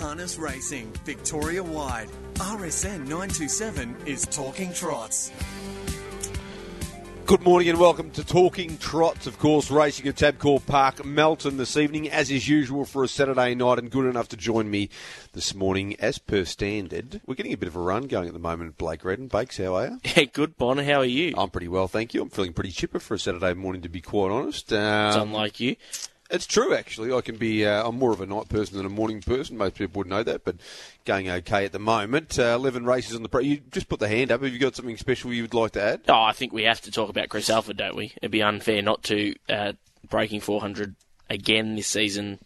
Harness Racing, Victoria wide. RSN 927 is Talking Trots. Good morning and welcome to Talking Trots, of course, racing at Tabcorp Park, Melton this evening, as is usual for a Saturday night, and good enough to join me this morning, as per standard. We're getting a bit of a run going at the moment, Blake Redden. Bakes, how are you? Yeah, good, Bon. How are you? I'm pretty well, thank you. I'm feeling pretty chipper for a Saturday morning, to be quite honest. Um, it's unlike you. It's true, actually. I can be. Uh, I'm more of a night person than a morning person. Most people would know that, but going okay at the moment. Uh, Eleven races on the. Pro- you just put the hand up. Have you got something special you would like to add? Oh, I think we have to talk about Chris Alford, don't we? It'd be unfair not to. Uh, breaking 400 again this season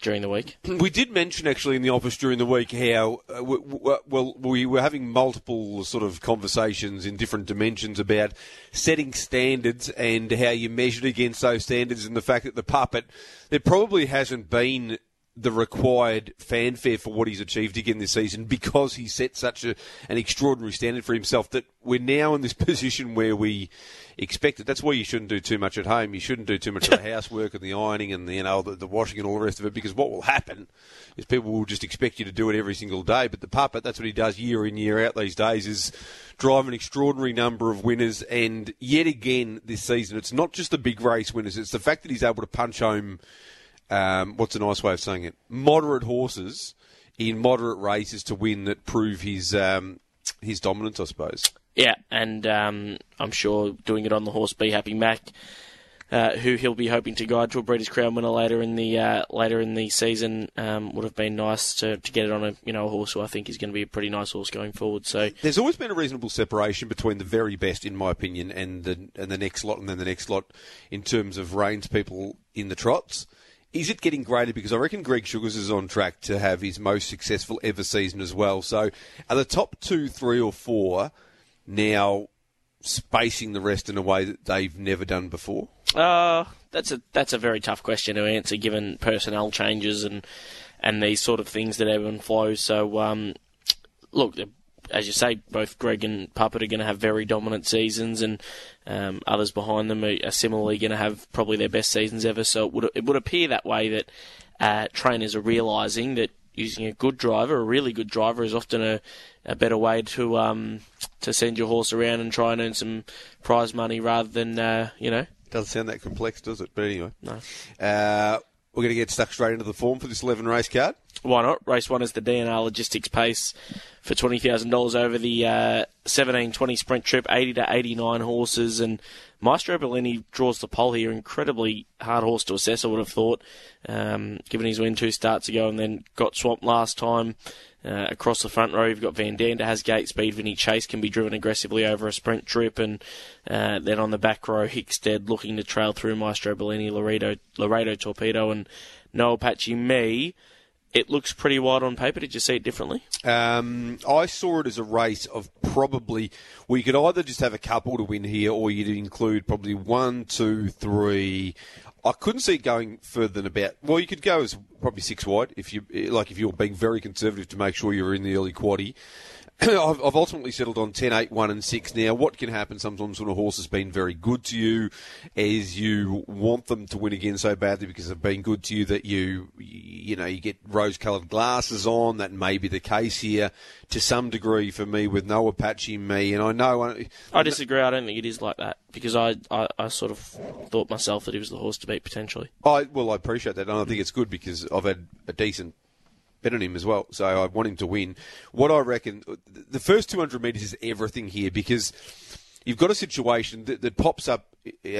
during the week. We did mention actually in the office during the week how uh, w- w- well we were having multiple sort of conversations in different dimensions about setting standards and how you measured against those standards and the fact that the puppet there probably hasn't been the required fanfare for what he's achieved again this season because he set such a, an extraordinary standard for himself that we're now in this position where we expect it. That's why you shouldn't do too much at home. You shouldn't do too much of the housework and the ironing and the, you know the, the washing and all the rest of it because what will happen is people will just expect you to do it every single day. But the puppet, that's what he does year in year out these days, is drive an extraordinary number of winners. And yet again this season, it's not just the big race winners; it's the fact that he's able to punch home um, what's a nice way of saying it? Moderate horses in moderate races to win that prove his um, his dominance, I suppose. Yeah, and um, I'm sure doing it on the horse Be Happy Mac, uh, who he'll be hoping to guide to a Breeders' Crown winner later in the uh, later in the season, um, would have been nice to, to get it on a you know a horse who I think is going to be a pretty nice horse going forward. So there's always been a reasonable separation between the very best, in my opinion, and the and the next lot, and then the next lot in terms of reins people in the trots. Is it getting greater? Because I reckon Greg Sugars is on track to have his most successful ever season as well. So are the top two, three, or four now spacing the rest in a way that they've never done before? Uh, that's a that's a very tough question to answer given personnel changes and and these sort of things that ebb and flow. So um, look, as you say, both Greg and Puppet are going to have very dominant seasons, and um, others behind them are, are similarly going to have probably their best seasons ever. So it would it would appear that way that uh, trainers are realizing that using a good driver, a really good driver, is often a, a better way to um, to send your horse around and try and earn some prize money rather than uh, you know. Doesn't sound that complex, does it? But anyway, no. Uh, we're going to get stuck straight into the form for this 11 race card. Why not? Race one is the DNR Logistics Pace for $20,000 over the uh, 17-20 sprint trip, 80 to 89 horses. And Maestro Bellini draws the pole here. Incredibly hard horse to assess, I would have thought, um, given his win two starts ago and then got swamped last time. Uh, across the front row, you've got Van Dander has gate speed. Vinny Chase can be driven aggressively over a sprint trip, and uh, then on the back row, Hickstead looking to trail through Maestro Bellini, Laredo, Laredo Torpedo, and No Apache Me. It looks pretty wide on paper. Did you see it differently? Um, I saw it as a race of probably. Well, you could either just have a couple to win here, or you'd include probably one, two, three. I couldn't see it going further than about. Well, you could go as probably six wide if you like. If you're being very conservative to make sure you're in the early quaddy. I've, I've ultimately settled on 10, 8, 1 and 6. Now, what can happen sometimes when a horse has been very good to you is you want them to win again so badly because they've been good to you that you, you know, you get rose-coloured glasses on. That may be the case here to some degree for me with no Apache me. And I know... I, I disagree. I don't think it is like that because I, I, I sort of thought myself that he was the horse to beat potentially. I Well, I appreciate that and I think it's good because I've had a decent bet on him as well. So I want him to win. What I reckon, the first 200 metres is everything here because you've got a situation that, that pops up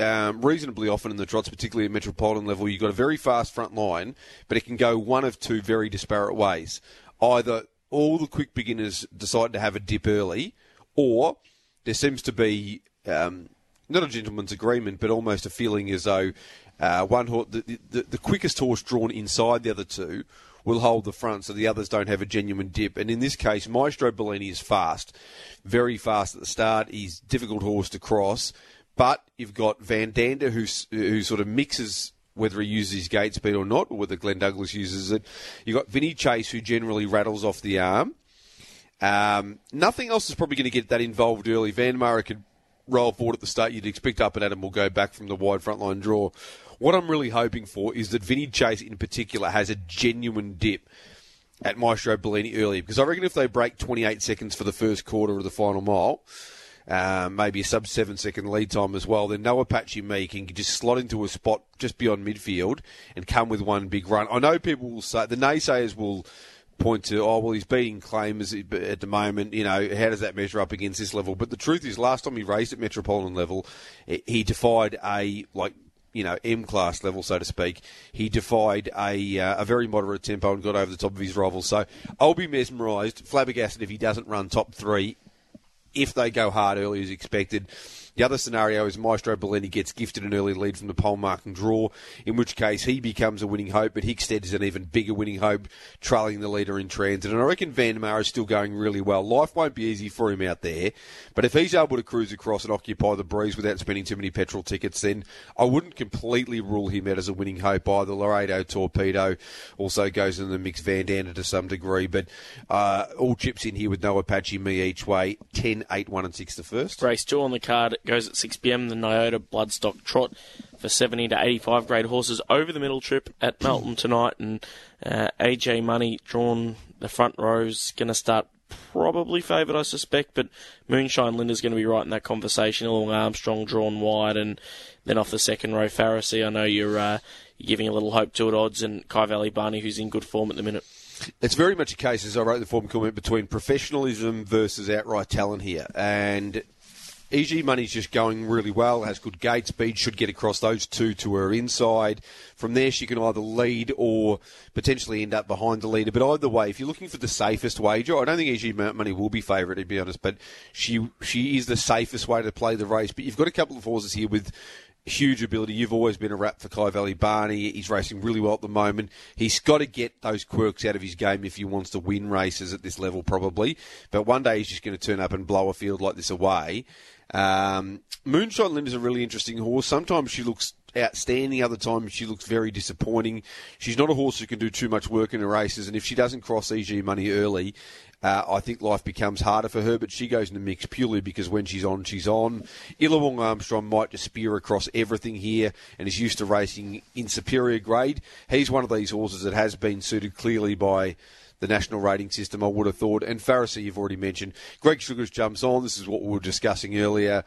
um, reasonably often in the trots, particularly at metropolitan level. You've got a very fast front line, but it can go one of two very disparate ways. Either all the quick beginners decide to have a dip early, or there seems to be um, not a gentleman's agreement, but almost a feeling as though uh, one horse, the, the, the quickest horse drawn inside the other two will hold the front so the others don't have a genuine dip. And in this case, Maestro Bellini is fast, very fast at the start. He's difficult horse to cross. But you've got Van Dander who, who sort of mixes whether he uses his gate speed or not, or whether Glenn Douglas uses it. You've got Vinny Chase who generally rattles off the arm. Um, nothing else is probably going to get that involved early. Van Mara could roll forward at the start. You'd expect up and Adam will go back from the wide front line draw. What I'm really hoping for is that Vinny Chase in particular has a genuine dip. at Maestro Bellini earlier because I reckon if they break 28 seconds for the first quarter of the final mile, um, maybe a sub seven second lead time as well, then No Apache Me can just slot into a spot just beyond midfield and come with one big run. I know people will say, the naysayers will point to, oh, well, he's beating claimers at the moment. You know, how does that measure up against this level? But the truth is, last time he raced at Metropolitan level, he defied a, like, you know, M class level, so to speak. He defied a uh, a very moderate tempo and got over the top of his rivals. So I'll be mesmerised, flabbergasted if he doesn't run top three if they go hard early as expected. The other scenario is Maestro Bellini gets gifted an early lead from the pole marking draw, in which case he becomes a winning hope, but Hickstead is an even bigger winning hope, trailing the leader in transit. And I reckon Van Mar is still going really well. Life won't be easy for him out there, but if he's able to cruise across and occupy the breeze without spending too many petrol tickets, then I wouldn't completely rule him out as a winning hope either. Laredo Torpedo also goes in the mix, Van to some degree, but uh, all chips in here with no Apache, me each way, 10, 8, 1 and 6 the first. Race 2 on the card goes at 6 pm. The Nyota Bloodstock Trot for 70 to 85 grade horses over the middle trip at Melton tonight. And uh, AJ Money drawn the front rows, going to start probably favoured, I suspect, but Moonshine Linda's going to be right in that conversation. Illawong Armstrong drawn wide, and then off the second row, Pharisee. I know you're, uh, you're giving a little hope to it odds, and Kyvalley Barney, who's in good form at the minute. It's very much a case, as I wrote the form comment, between professionalism versus outright talent here. And EG Money's just going really well, has good gate speed, should get across those two to her inside. From there, she can either lead or potentially end up behind the leader. But either way, if you're looking for the safest wager, I don't think EG Money will be favourite, to be honest, but she, she is the safest way to play the race. But you've got a couple of horses here with huge ability. You've always been a rap for Kyvalley Barney. He's racing really well at the moment. He's got to get those quirks out of his game if he wants to win races at this level, probably. But one day he's just going to turn up and blow a field like this away. Um, Moonshine is a really interesting horse. Sometimes she looks outstanding. Other times she looks very disappointing. She's not a horse who can do too much work in her races, and if she doesn't cross EG money early, uh, I think life becomes harder for her. But she goes in the mix purely because when she's on, she's on. Illawong Armstrong might just spear across everything here, and is used to racing in superior grade. He's one of these horses that has been suited clearly by the national rating system, I would have thought. And Pharisee, you've already mentioned. Greg Sugars jumps on. This is what we were discussing earlier.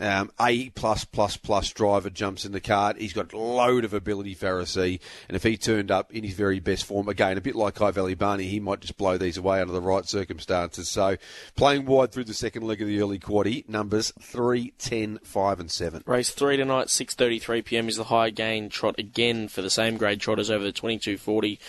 Um, a plus plus plus driver jumps in the cart. He's got a load of ability, Pharisee, and if he turned up in his very best form, again a bit like Valley Barney, he might just blow these away under the right circumstances. So playing wide through the second leg of the early quaddy, numbers 3, 10, 5 and 7. Race 3 tonight, 6.33pm is the Hygain trot again for the same grade trotters over the 2240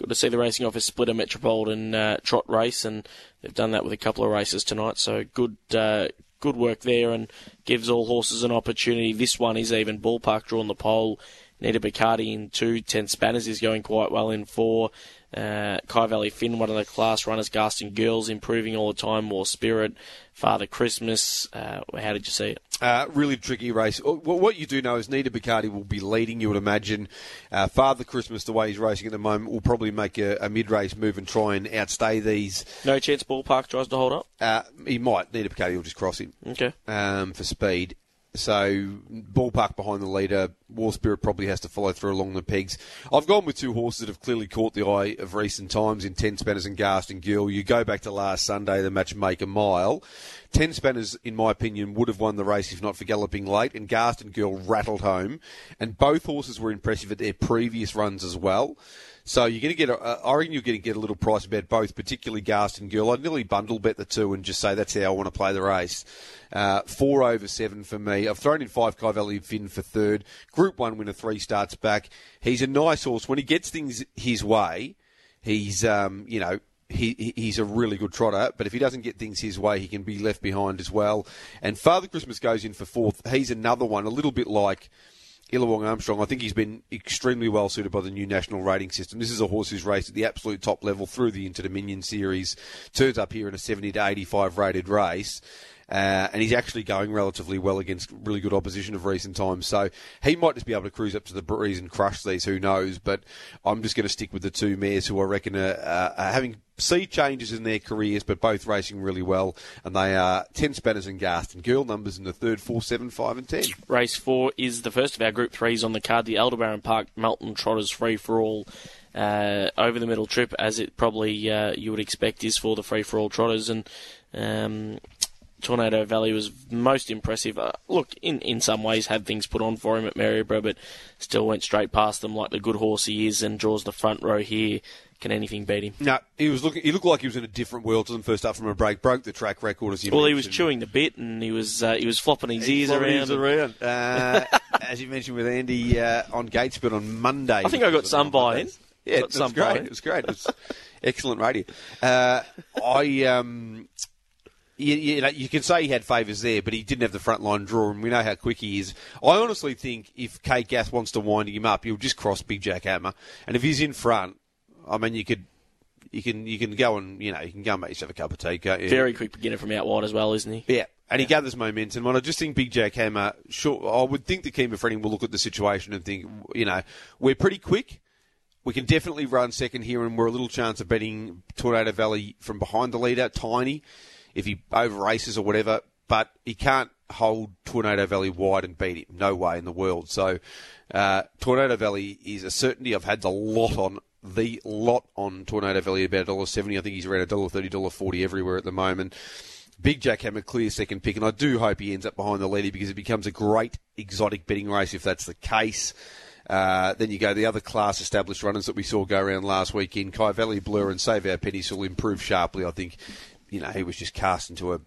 good to see the racing office split a Metropolitan uh, trot race, and they've done that with a couple of races tonight. So good, uh, good work there, and gives all horses an opportunity. This one is even ballpark drawn the pole. Nita Bacardi in two, ten spanners is going quite well in four. Uh, Kyvalley Finn, one of the class runners, Garston Girls, improving all the time. More Spirit, Father Christmas. Uh, how did you see it? Uh, really tricky race. Uh, what you do know is Nita Bacardi will be leading, you would imagine. Uh, Father Christmas, the way he's racing at the moment, will probably make a, a mid race move and try and outstay these. No chance Ballpark tries to hold up? Uh, he might. Nita Bacardi will just cross him. Okay. Um, for speed. So ballpark behind the leader. War Spirit probably has to follow through along the pegs. I've gone with two horses that have clearly caught the eye of recent times in Ten Spanners and Garston Girl. You go back to last Sunday, the matchmaker mile. Ten Spanners, in my opinion, would have won the race if not for galloping late, and Garston Girl rattled home. And both horses were impressive at their previous runs as well. So you're going to get, a, I reckon you're going to get a little price bet both, particularly Garston Girl. I'd nearly bundle bet the two and just say that's how I want to play the race. Uh, four over seven for me. I've thrown in five Valley Finn for third. Group one winner, three starts back. He's a nice horse. When he gets things his way, he's, um, you know, he, he's a really good trotter, but if he doesn't get things his way, he can be left behind as well. And Father Christmas goes in for fourth. He's another one, a little bit like Illawong Armstrong, I think he's been extremely well suited by the new national rating system. This is a horse who's raced at the absolute top level through the Inter Dominion series, turns up here in a 70 to 85 rated race. Uh, and he's actually going relatively well against really good opposition of recent times. So he might just be able to cruise up to the breeze and crush these. Who knows? But I'm just going to stick with the two mares who I reckon are, are having sea changes in their careers, but both racing really well. And they are 10 spanners and Garston Girl numbers in the third, 4, 7, 5, and 10. Race 4 is the first of our Group 3s on the card, the Aldebaran Park Melton Trotters Free for All. uh, over the middle trip, as it probably uh, you would expect is for the free for all trotters. And um, Tornado Valley was most impressive. Uh, look, in, in some ways, had things put on for him at Maryborough, but still went straight past them like the good horse he is and draws the front row here. Can anything beat him? No, he was looking. He looked like he was in a different world to them first up from a break. Broke the track record as you. Well, he was chewing the bit and he was uh, he was flopping his He's ears flopping around. his around. Uh, as you mentioned with Andy uh, on Gatesbird on Monday. I think I got some buy-in. Yeah, Got it was some great. buy-in. It was great. It was excellent radio. Uh, I um, you, you, know, you can say he had favours there, but he didn't have the front line draw, and we know how quick he is. I honestly think if Kate Gath wants to wind him up, he'll just cross Big Jack Hammer, and if he's in front, I mean, you could. You can you can go and you know you can go and make yourself a cup of tea. Can't you? Very quick beginner from out wide as well, isn't he? Yeah, and he gathers momentum. And I just think Big Jack Hammer, sure, I would think the Kima Frenning will look at the situation and think, you know, we're pretty quick. We can definitely run second here, and we're a little chance of betting Tornado Valley from behind the leader, tiny, if he over races or whatever. But he can't hold Tornado Valley wide and beat him. No way in the world. So uh, Tornado Valley is a certainty. I've had the lot on the lot on Tornado Valley about $1.70. I think he's around $1.30, $1.40 everywhere at the moment. Big Jack Hammer clear second pick, and I do hope he ends up behind the leader because it becomes a great exotic betting race if that's the case. Uh, then you go the other class established runners that we saw go around last weekend. Kyvalley Blur and Save Our Pennies will improve sharply. I think, you know, he was just cast into a,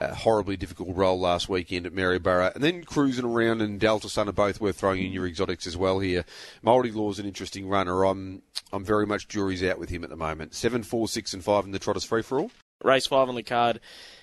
a horribly difficult role last weekend at Maryborough. And then cruising around and Delta Sun are both worth throwing in your exotics as well here. Moldy Law's an interesting runner. I'm I'm very much jury's out with him at the moment. Seven, four, six, and five in the Trotters free for all. race five on the card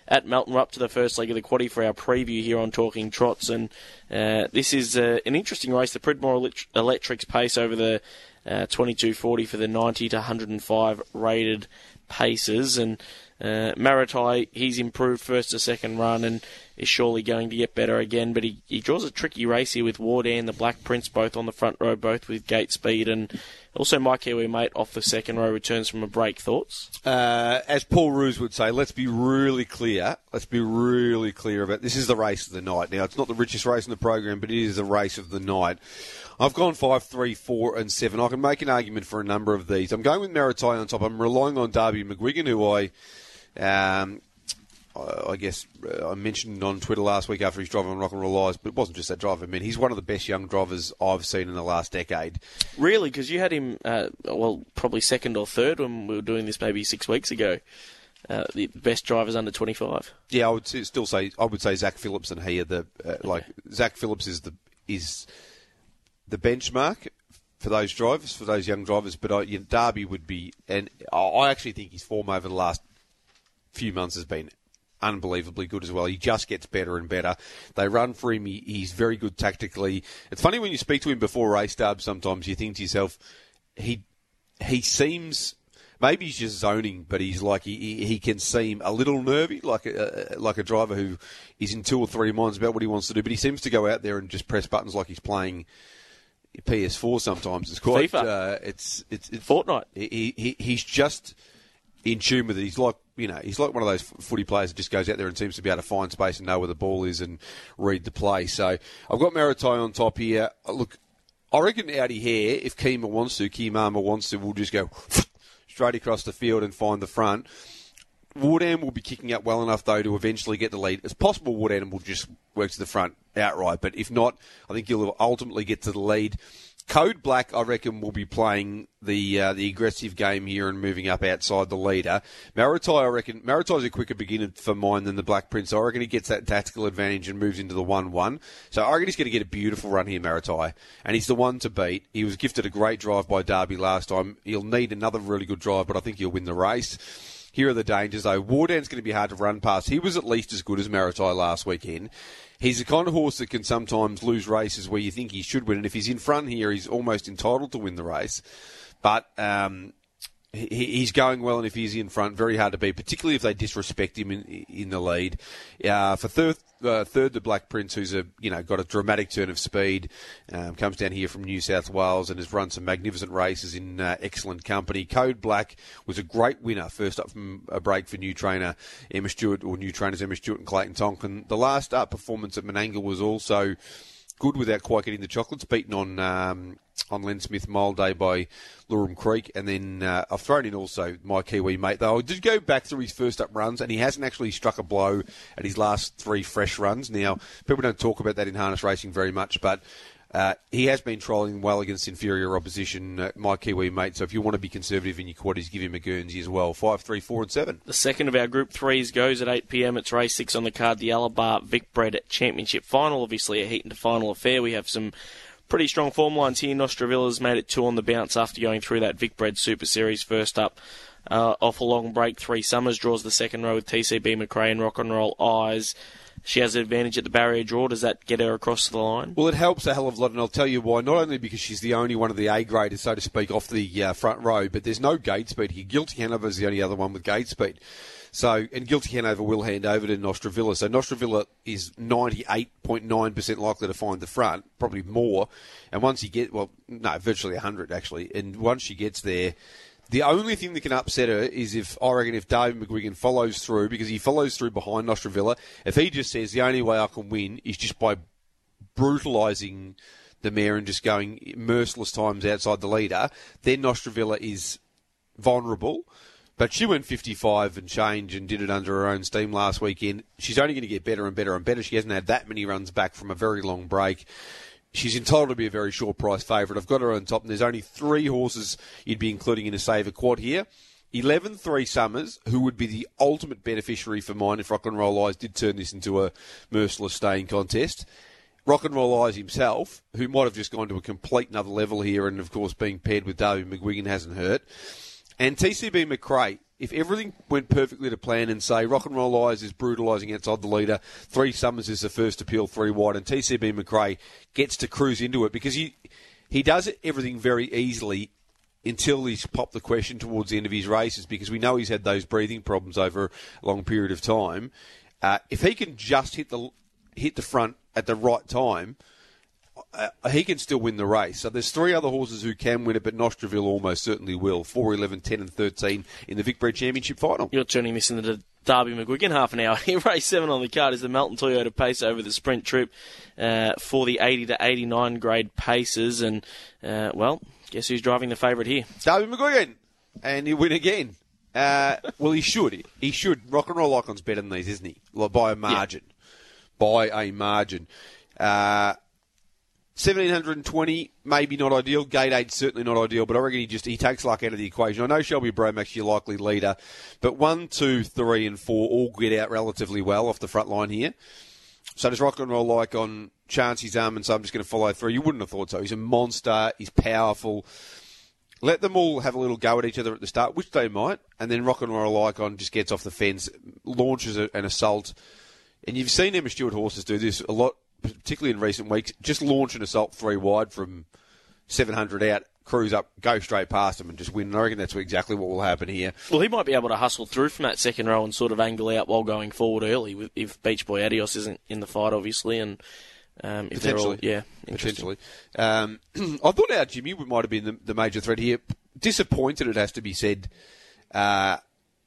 at Melton. We're up to the first leg of the quaddy for our preview here on Talking Trots, and uh, this is uh, an interesting race. The Pridmore Elect- Electrics pace over the uh, 22.40 for the 90 to 105 rated paces, and uh, Maritai he's improved first to second run and is surely going to get better again. But he, he draws a tricky race here with Wardan, the Black Prince, both on the front row, both with gate speed, and also my Kiwi mate off the second row returns from a break. Thoughts? Uh, as Paul Roos would say, let's be really clear. Let's be really clear about this is the race of the night. Now, it's not the richest race in the program, but it is the race of the night. I've gone five, three, four, and seven. I can make an argument for a number of these. I'm going with Maritai on top. I'm relying on Darby McGuigan, who I, um, I I guess uh, I mentioned on Twitter last week after his drive on Rock and Roll Lies, but it wasn't just that driver. I mean, he's one of the best young drivers I've seen in the last decade. Really, because you had him, uh, well, probably second or third when we were doing this maybe six weeks ago. Uh, the best drivers under 25. Yeah, I would still say I would say Zac Phillips and he are the uh, like Zac Phillips is the is the benchmark for those drivers for those young drivers. But I, you know, Darby would be, and I- I actually think his form over the last few months has been unbelievably good as well. He just gets better and better. They run for him. He, he's very good tactically. It's funny when you speak to him before race start. Sometimes you think to yourself, he he seems. Maybe he's just zoning, but he's like he, he, can seem a little nervy, like a like a driver who is in two or three minds about what he wants to do. But he seems to go out there and just press buttons like he's playing PS4. Sometimes it's quite. Uh, it's it's, it's Fortnite. he, he he's just in tune with it. He's like you know he's like one of those footy players that just goes out there and seems to be able to find space and know where the ball is and read the play. So I've got Maritai on top here. Uh, Look, I reckon Audi here, if Kima wants to, Kimama wants to, we'll just go straight across the field and find the front. Woodham will be kicking up well enough though to eventually get the lead. It's possible Woodham will just work to the front outright, but if not, I think he'll ultimately get to the lead. Code Black, I reckon, will be playing the uh, the aggressive game here and moving up outside the leader. Maritai, I reckon, Maritai's a quicker beginner for mine than the Black Prince. I reckon he gets that tactical advantage and moves into the 1-1. So I reckon he's going to get a beautiful run here, Maritai. And he's the one to beat. He was gifted a great drive by Darby last time. He'll need another really good drive, but I think he'll win the race. Here are the dangers, though. Wardan's going to be hard to run past. He was at least as good as Maritai last weekend. He's the kind of horse that can sometimes lose races where you think he should win, and if he's in front here, he's almost entitled to win the race. But um, he's going well, and if he's in front, very hard to beat, particularly if they disrespect him in, in the lead. Uh, for third, uh, third, the Black Prince, who's a you know got a dramatic turn of speed, um, comes down here from New South Wales and has run some magnificent races in uh, excellent company. Code Black was a great winner, first up from a break for new trainer Emma Stewart or new trainers Emma Stewart and Clayton Tonkin. The last up performance at Menangle was also good without quite getting the chocolates. Beaten on um, on Len Smith Mile Day by Lurham Creek, and then uh, I've thrown in also my Kiwi mate. Though I did go back through his first up runs, and he hasn't actually struck a blow at his last three fresh runs. Now people don't talk about that in harness racing very much, but. Uh, he has been trolling well against inferior opposition, uh, my Kiwi mate. So if you want to be conservative in your quaddies, give him a Guernsey as well. Five, three, four, and seven. The second of our Group Threes goes at 8 p.m. It's race six on the card, the Alabar Vic Bred Championship Final. Obviously, a heat into final affair. We have some pretty strong form lines here. Nostravilla's made it two on the bounce after going through that Vic Bred Super Series first up. Uh, off a long break, three summers draws the second row with TCB McRae and Rock and Roll Eyes she has an advantage at the barrier draw. Does that get her across the line? Well, it helps a hell of a lot, and I'll tell you why. Not only because she's the only one of the A graders, so to speak, off the uh, front row, but there's no gate speed here. Guilty Hanover is the only other one with gate speed. So, and Guilty Hanover will hand over to Nostravilla. So Nostravilla is 98.9% likely to find the front, probably more. And once you get, well, no, virtually 100 actually. And once she gets there, the only thing that can upset her is if I reckon if David McGuigan follows through because he follows through behind Nostravilla. If he just says the only way I can win is just by brutalising the mare and just going merciless times outside the leader, then Nostravilla is vulnerable. But she went 55 and change and did it under her own steam last weekend. She's only going to get better and better and better. She hasn't had that many runs back from a very long break she's entitled to be a very short price favourite. I've got her on top, and there's only three horses you'd be including in a saver quad here. 11 3 Summers, who would be the ultimate beneficiary for mine if Rock and Roll Eyes did turn this into a merciless staying contest. Rock and Roll Eyes himself, who might have just gone to a complete another level here, and of course being paired with David McGuigan hasn't hurt. And TCB McRae, if everything went perfectly to plan and say Rock and Roll Eyes is brutalising outside the leader, Three Summers is the first appeal, three wide, and TCB McRae gets to cruise into it because he he does everything very easily until he's popped the question towards the end of his races because we know he's had those breathing problems over a long period of time. Uh, if he can just hit the hit the front at the right time, uh, he can still win the race. So there's three other horses who can win it, but Nostravilla almost certainly will. 4, 11, 10 and 13 in the Vic Championship final. You're turning this into the Darby McGuigan half an hour. race 7 on the card is the Melton Toyota Pace over the sprint trip uh, for the 80 to 89 grade paces. And, uh, well, guess who's driving the favourite here? Darby McGuigan. And he'll win again. Uh, well, he should. He should. Rock and Roll Icon's better than these, isn't he? By a margin. Yeah. By a margin. Uh, 1720, maybe not ideal. Gate 8, certainly not ideal, but I reckon he just he takes luck out of the equation. I know Shelby Bromack's your likely leader, but 1, 2, 3, and 4 all get out relatively well off the front line here. So does Rock and Roll like on Chancy's arm, and so I'm just going to follow through. You wouldn't have thought so. He's a monster, he's powerful. Let them all have a little go at each other at the start, which they might, and then Rock and Roll Icon just gets off the fence, launches an assault. And you've seen Emma Stewart horses do this a lot particularly in recent weeks, just launch an assault three wide from 700 out, cruise up, go straight past them and just win. And I reckon that's exactly what will happen here. Well, he might be able to hustle through from that second row and sort of angle out while going forward early if Beach Boy Adios isn't in the fight, obviously, and um, if they're all, yeah, potentially. Um, I thought our Jimmy might have been the, the, major threat here. Disappointed, it has to be said. Uh,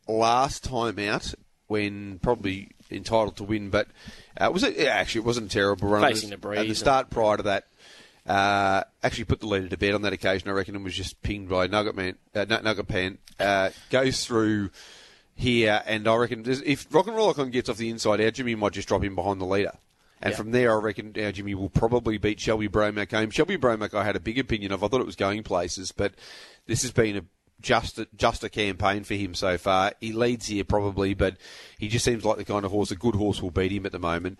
last time out, when probably entitled to win, but uh, was it? Yeah, actually, it wasn't a terrible run. Facing the breeze. At the start prior to that, uh, actually put the leader to bed on that occasion, I reckon, and was just pinged by Nugget Man, uh, Nugget Pan. Uh, goes through here, and I reckon if Rock and Roll Icon gets off the inside, our Jimmy might just drop him behind the leader. And from there, I reckon our Jimmy will probably beat Shelby Bromack home. Shelby Bromack, I had a big opinion of. I thought it was going places, but this has been a just a, just a campaign for him so far. He leads here probably, but he just seems like the kind of horse a good horse will beat him at the moment.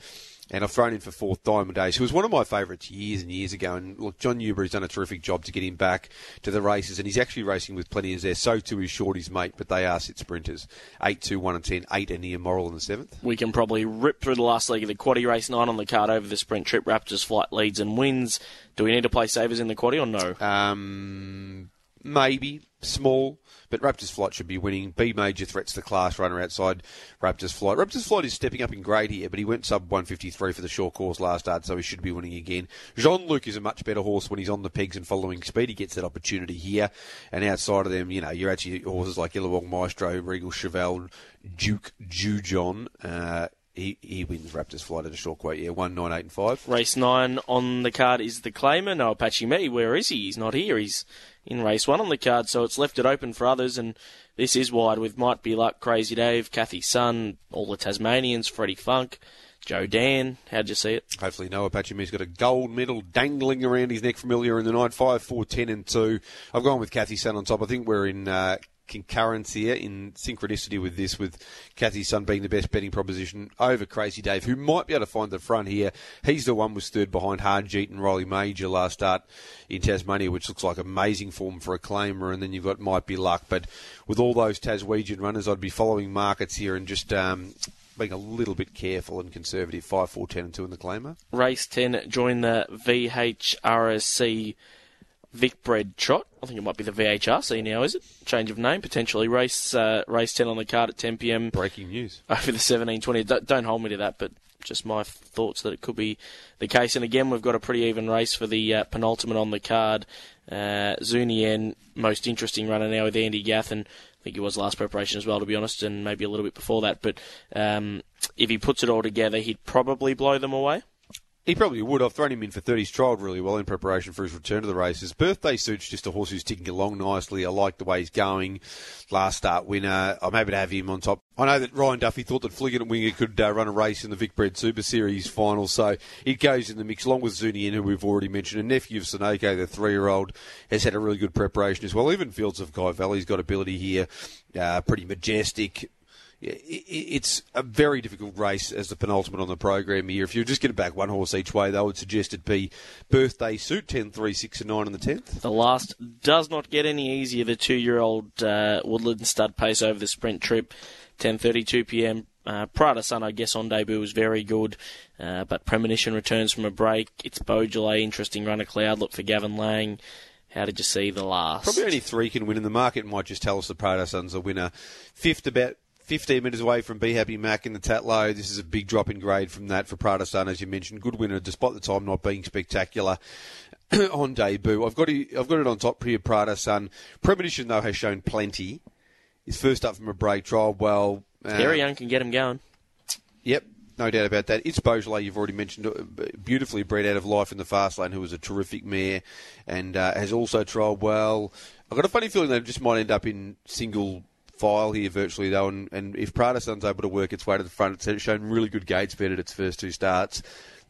And I've thrown him for fourth Diamond Days, who was one of my favourites years and years ago. And look, John Newbury's done a terrific job to get him back to the races, and he's actually racing with plenty as there. So too is Shorty's mate, but they are sit sprinters. 8, 2, 1 and 10, 8 and the Moral in the seventh. We can probably rip through the last leg of the quaddy race, 9 on the card over the sprint trip. Raptors flight leads and wins. Do we need to play savers in the quaddy or no? Um, maybe. Small. But Raptors Flight should be winning. B major threats the class runner outside Raptors Flight. Raptors Flight is stepping up in grade here, but he went sub 153 for the short course last start, so he should be winning again. Jean Luc is a much better horse when he's on the pegs and following speed. He gets that opportunity here. And outside of them, you know, you're actually horses like Illawong Maestro, Regal Chevelle, Duke Jujon. Uh, he, he wins Raptors flight at a short quote. Yeah, one nine eight and five. Race nine on the card is the claimer. No Apache Me. Where is he? He's not here. He's in race one on the card, so it's left it open for others. And this is wide with Might Be Luck, Crazy Dave, Kathy Sun, all the Tasmanians, Freddie Funk, Joe Dan. How'd you see it? Hopefully, no Apache Me's got a gold medal dangling around his neck from earlier in the night. Five, four, ten, and two. I've gone with Kathy Sun on top. I think we're in. Uh, concurrence here in synchronicity with this, with Kathy Sun being the best betting proposition over Crazy Dave, who might be able to find the front here. He's the one was third behind Harjeet and Riley Major last start in Tasmania, which looks like amazing form for a claimer. And then you've got Might Be Luck. But with all those Taswegian runners, I'd be following markets here and just. Um, being a little bit careful and conservative. 5, 4, 10 and 2 in the claimer. Race 10, join the VHRSC Vicbred Trot. I think it might be the VHRC now, is it? Change of name, potentially. Race uh, race 10 on the card at 10 pm. Breaking news. Over the 1720. Don't, don't hold me to that, but just my thoughts that it could be the case. And again, we've got a pretty even race for the uh, penultimate on the card. Uh, Zunien, most interesting runner now with Andy Gathen. I think he was last preparation as well, to be honest, and maybe a little bit before that. But um, if he puts it all together, he'd probably blow them away. He probably would. I've thrown him in for 30. He's trialled really well in preparation for his return to the races. Birthday suits just a horse who's ticking along nicely. I like the way he's going. Last start winner. I'm happy to have him on top. I know that Ryan Duffy thought that Fliggin and Winger could uh, run a race in the Vicbred Super Series final, so it goes in the mix along with Zunian, who we've already mentioned, a nephew of Sonoko, the three-year-old, has had a really good preparation as well. Even Fields of Guy Valley's got ability here, uh, pretty majestic it's a very difficult race as the penultimate on the program here. If you're just going to back one horse each way, they would suggest it be Birthday Suit, 10, 3, 6, and 9 on the 10th. The last does not get any easier. The two-year-old uh, Woodland stud pace over the sprint trip, 10.32 p.m. Uh, Prada Sun, I guess, on debut was very good, uh, but Premonition returns from a break. It's Beaujolais, interesting runner cloud. Look for Gavin Lang. How did you see the last? Probably only three can win, and the market might just tell us the Prada Sun's a winner. Fifth, about 15 metres away from Be Happy Mac in the Tatlow. This is a big drop in grade from that for Prada Sun, as you mentioned. Good winner, despite the time not being spectacular. on debut, I've got it. I've got it on top here. Prada Sun premonition though has shown plenty. His first up from a break trial. Well, uh, Young can get him going. Yep, no doubt about that. It's Beaujolais, you've already mentioned, uh, beautifully bred out of life in the fast lane, who was a terrific mare and uh, has also trialled well. I've got a funny feeling they just might end up in single file here virtually though, and, and if Prada Sun's able to work its way to the front, it's shown really good gate speed at its first two starts.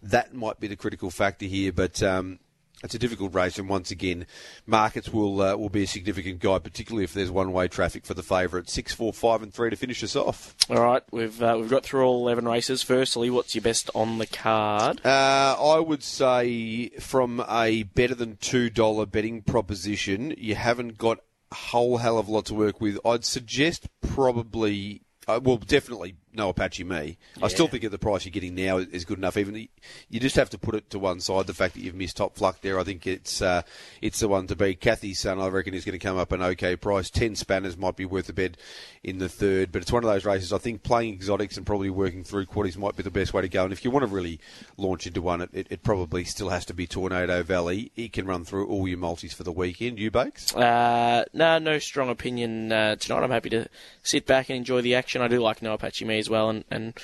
That might be the critical factor here, but um, it's a difficult race, and once again, markets will uh, will be a significant guide, particularly if there's one way traffic for the favourite. Six, four, five, and three to finish us off. All right, we've uh, we've got through all eleven races. Firstly, what's your best on the card? Uh, I would say from a better than two dollar betting proposition, you haven't got whole hell of a lot to work with. I'd suggest probably, uh, well, definitely no Apache me. Yeah. I still think at the price you're getting now is good enough. Even you just have to put it to one side. The fact that you've missed Top Fluck there, I think it's uh, it's the one to be. Kathy Sun, I reckon, is going to come up an okay price. Ten spanners might be worth a bed in the third, but it's one of those races. I think playing exotics and probably working through quarters might be the best way to go. And if you want to really launch into one, it, it, it probably still has to be Tornado Valley. It can run through all your multis for the weekend. You bakes? Uh, no, no strong opinion uh, tonight. I'm happy to sit back and enjoy the action. I do like No Apache Me as well, and, and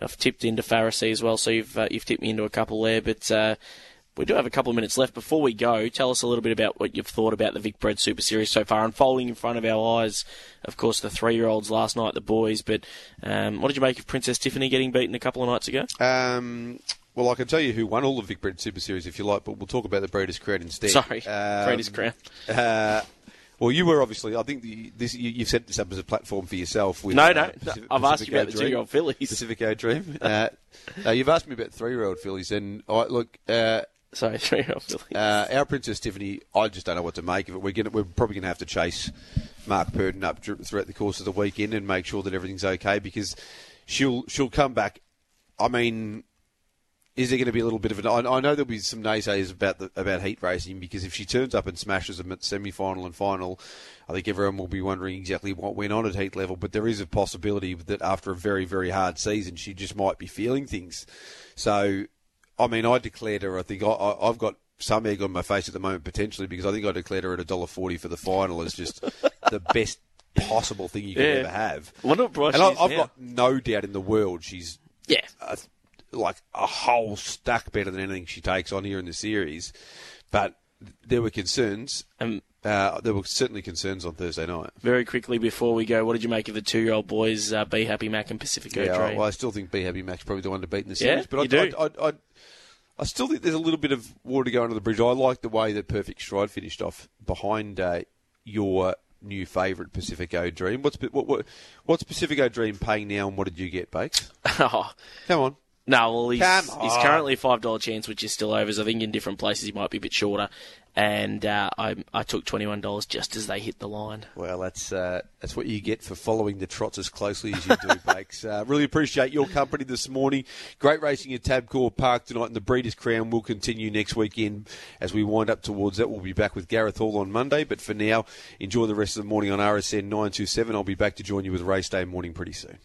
I've tipped into Pharisee as well, so you've uh, you've tipped me into a couple there. But uh, we do have a couple of minutes left. Before we go, tell us a little bit about what you've thought about the Vic Bred Super Series so far, unfolding in front of our eyes. Of course, the three-year-olds last night, the boys. But um, what did you make of Princess Tiffany getting beaten a couple of nights ago? Um, well, I can tell you who won all the Vic Bred Super Series if you like, but we'll talk about the Breeders' Crown instead. Sorry, um, Breeders' Crown. Uh, well, you were obviously. I think the, this you, have set this up as a platform for yourself. With, no, no, uh, Pacific, I've asked you about the two-year-old fillies. Pacifico Dream. uh, uh, you've asked me about three-year-old fillies, and I look. Uh, Sorry, three-year-old fillies. Uh, our Princess Tiffany. I just don't know what to make of it. We're gonna, we're probably going to have to chase Mark Purdon up throughout the course of the weekend and make sure that everything's okay because she'll she'll come back. I mean, is there going to be a little bit of an? I, I know there'll be some naysayers about the, about heat racing because if she turns up and smashes them at semi final and final, I think everyone will be wondering exactly what went on at heat level. But there is a possibility that after a very very hard season, she just might be feeling things. So, I mean, I declared her. I think I, I, I've got some egg on my face at the moment potentially because I think I declared her at a dollar forty for the final as just the best possible thing you could yeah. ever have. What a and I, have got no doubt in the world she's Yeah. uh, like a whole stack better than anything she takes on here in the series. But there were concerns. Um, Uh, there were certainly concerns on Thursday night. very quickly before we go, what did you make of the two-year-old boys, uh, Be Happy Mac and Pacifico Yeah, Dream? well, I still think Be Happy Mac's probably the one to beat in the Yeah, series. but you I, do. I, I, I, I still think there's a little bit of water to go under the bridge. I like the way that Perfect Stride finished off behind uh, your new favourite Pacifico Dream. What's what, what, what's Pacifico Dream paying now, and what did you get, Bakes? oh, Come on. No, well, he's, Come he's on. currently a $5 chance, which is still overs. I think in different places he might be a bit shorter. And uh, I, I took $21 just as they hit the line. Well, that's uh, that's what you get for following the trots as closely as you do, Bakes. Uh, really appreciate your company this morning. Great racing at Tabcorp Park tonight, and the Breeders' Crown will continue next weekend as we wind up towards that. We'll be back with Gareth Hall on Monday, but for now, enjoy the rest of the morning on RSN 927. I'll be back to join you with Race Day morning pretty soon.